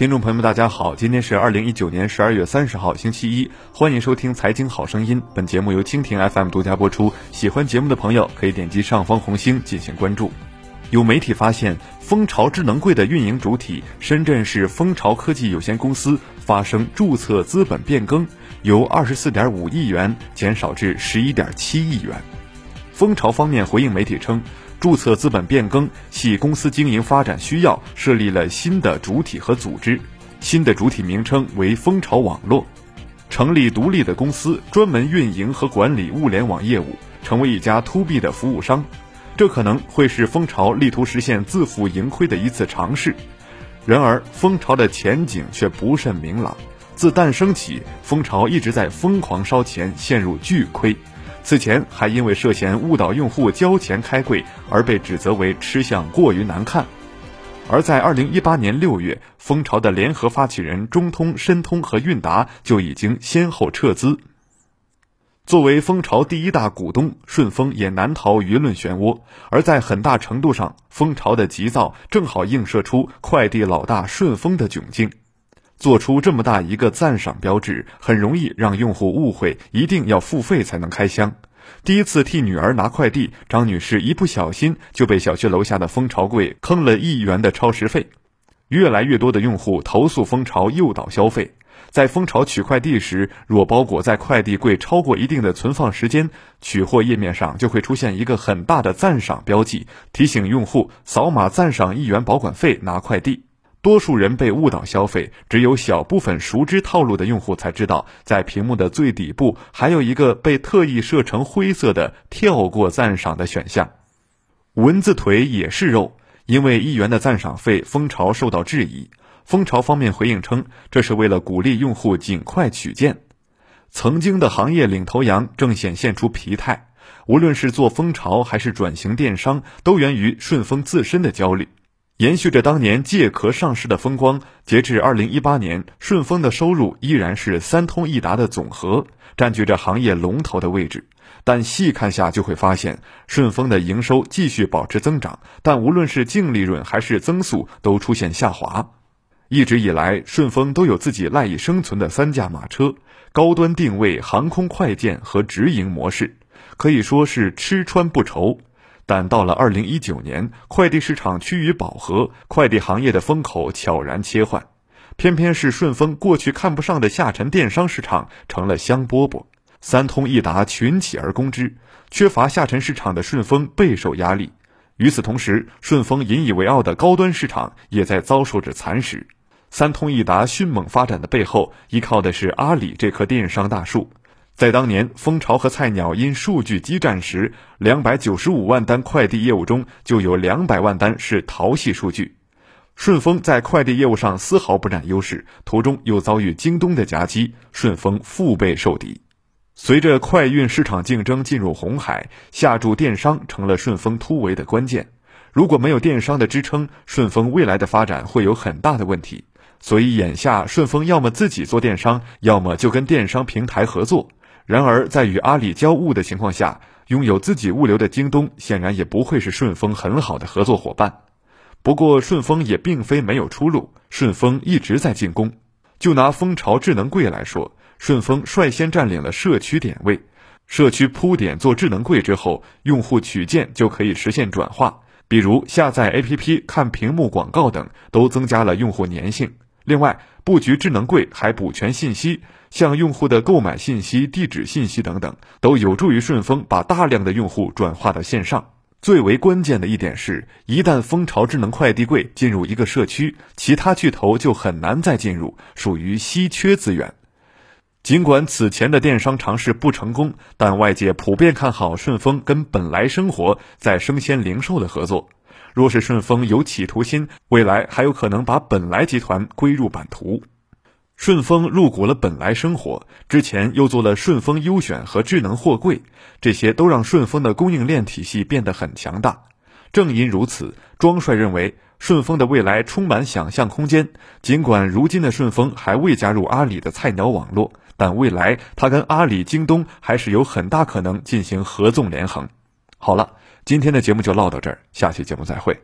听众朋友们，大家好，今天是二零一九年十二月三十号，星期一，欢迎收听《财经好声音》。本节目由蜻蜓 FM 独家播出。喜欢节目的朋友可以点击上方红星进行关注。有媒体发现，蜂巢智能柜的运营主体深圳市蜂巢科技有限公司发生注册资本变更，由二十四点五亿元减少至十一点七亿元。蜂巢方面回应媒体称。注册资本变更系公司经营发展需要，设立了新的主体和组织，新的主体名称为蜂巢网络，成立独立的公司，专门运营和管理物联网业务，成为一家 to B 的服务商。这可能会是蜂巢力图实现自负盈亏的一次尝试。然而，蜂巢的前景却不甚明朗。自诞生起，蜂巢一直在疯狂烧钱，陷入巨亏。此前还因为涉嫌误导用户交钱开柜而被指责为吃相过于难看，而在二零一八年六月，蜂巢的联合发起人中通、申通和韵达就已经先后撤资。作为蜂巢第一大股东，顺丰也难逃舆论漩涡，而在很大程度上，蜂巢的急躁正好映射出快递老大顺丰的窘境。做出这么大一个赞赏标志，很容易让用户误会一定要付费才能开箱。第一次替女儿拿快递，张女士一不小心就被小区楼下的蜂巢柜坑了一元的超时费。越来越多的用户投诉蜂巢诱导消费，在蜂巢取快递时，若包裹在快递柜超过一定的存放时间，取货页面上就会出现一个很大的赞赏标记，提醒用户扫码赞赏一元保管费拿快递。多数人被误导消费，只有小部分熟知套路的用户才知道，在屏幕的最底部还有一个被特意设成灰色的“跳过赞赏”的选项。蚊子腿也是肉，因为一元的赞赏费，蜂巢受到质疑。蜂巢方面回应称，这是为了鼓励用户尽快取件。曾经的行业领头羊正显现出疲态，无论是做蜂巢还是转型电商，都源于顺丰自身的焦虑。延续着当年借壳上市的风光，截至二零一八年，顺丰的收入依然是三通一达的总和，占据着行业龙头的位置。但细看下就会发现，顺丰的营收继续保持增长，但无论是净利润还是增速都出现下滑。一直以来，顺丰都有自己赖以生存的三驾马车：高端定位、航空快件和直营模式，可以说是吃穿不愁。但到了二零一九年，快递市场趋于饱和，快递行业的风口悄然切换，偏偏是顺丰过去看不上的下沉电商市场成了香饽饽，三通一达群起而攻之，缺乏下沉市场的顺丰备受压力。与此同时，顺丰引以为傲的高端市场也在遭受着蚕食。三通一达迅猛发展的背后，依靠的是阿里这棵电商大树。在当年，蜂巢和菜鸟因数据激战时，两百九十五万单快递业务中就有两百万单是淘系数据。顺丰在快递业务上丝毫不占优势，途中又遭遇京东的夹击，顺丰腹背受敌。随着快运市场竞争进入红海，下注电商成了顺丰突围的关键。如果没有电商的支撑，顺丰未来的发展会有很大的问题。所以眼下，顺丰要么自己做电商，要么就跟电商平台合作。然而，在与阿里交物的情况下，拥有自己物流的京东显然也不会是顺丰很好的合作伙伴。不过，顺丰也并非没有出路，顺丰一直在进攻。就拿蜂巢智能柜来说，顺丰率先占领了社区点位，社区铺点做智能柜之后，用户取件就可以实现转化，比如下载 APP、看屏幕广告等，都增加了用户粘性。另外，布局智能柜还补全信息。像用户的购买信息、地址信息等等，都有助于顺丰把大量的用户转化到线上。最为关键的一点是，一旦蜂巢智能快递柜进入一个社区，其他巨头就很难再进入，属于稀缺资源。尽管此前的电商尝试不成功，但外界普遍看好顺丰跟本来生活在生鲜零售的合作。若是顺丰有企图心，未来还有可能把本来集团归入版图。顺丰入股了本来生活，之前又做了顺丰优选和智能货柜，这些都让顺丰的供应链体系变得很强大。正因如此，庄帅认为顺丰的未来充满想象空间。尽管如今的顺丰还未加入阿里的菜鸟网络，但未来他跟阿里、京东还是有很大可能进行合纵连横。好了，今天的节目就唠到这儿，下期节目再会。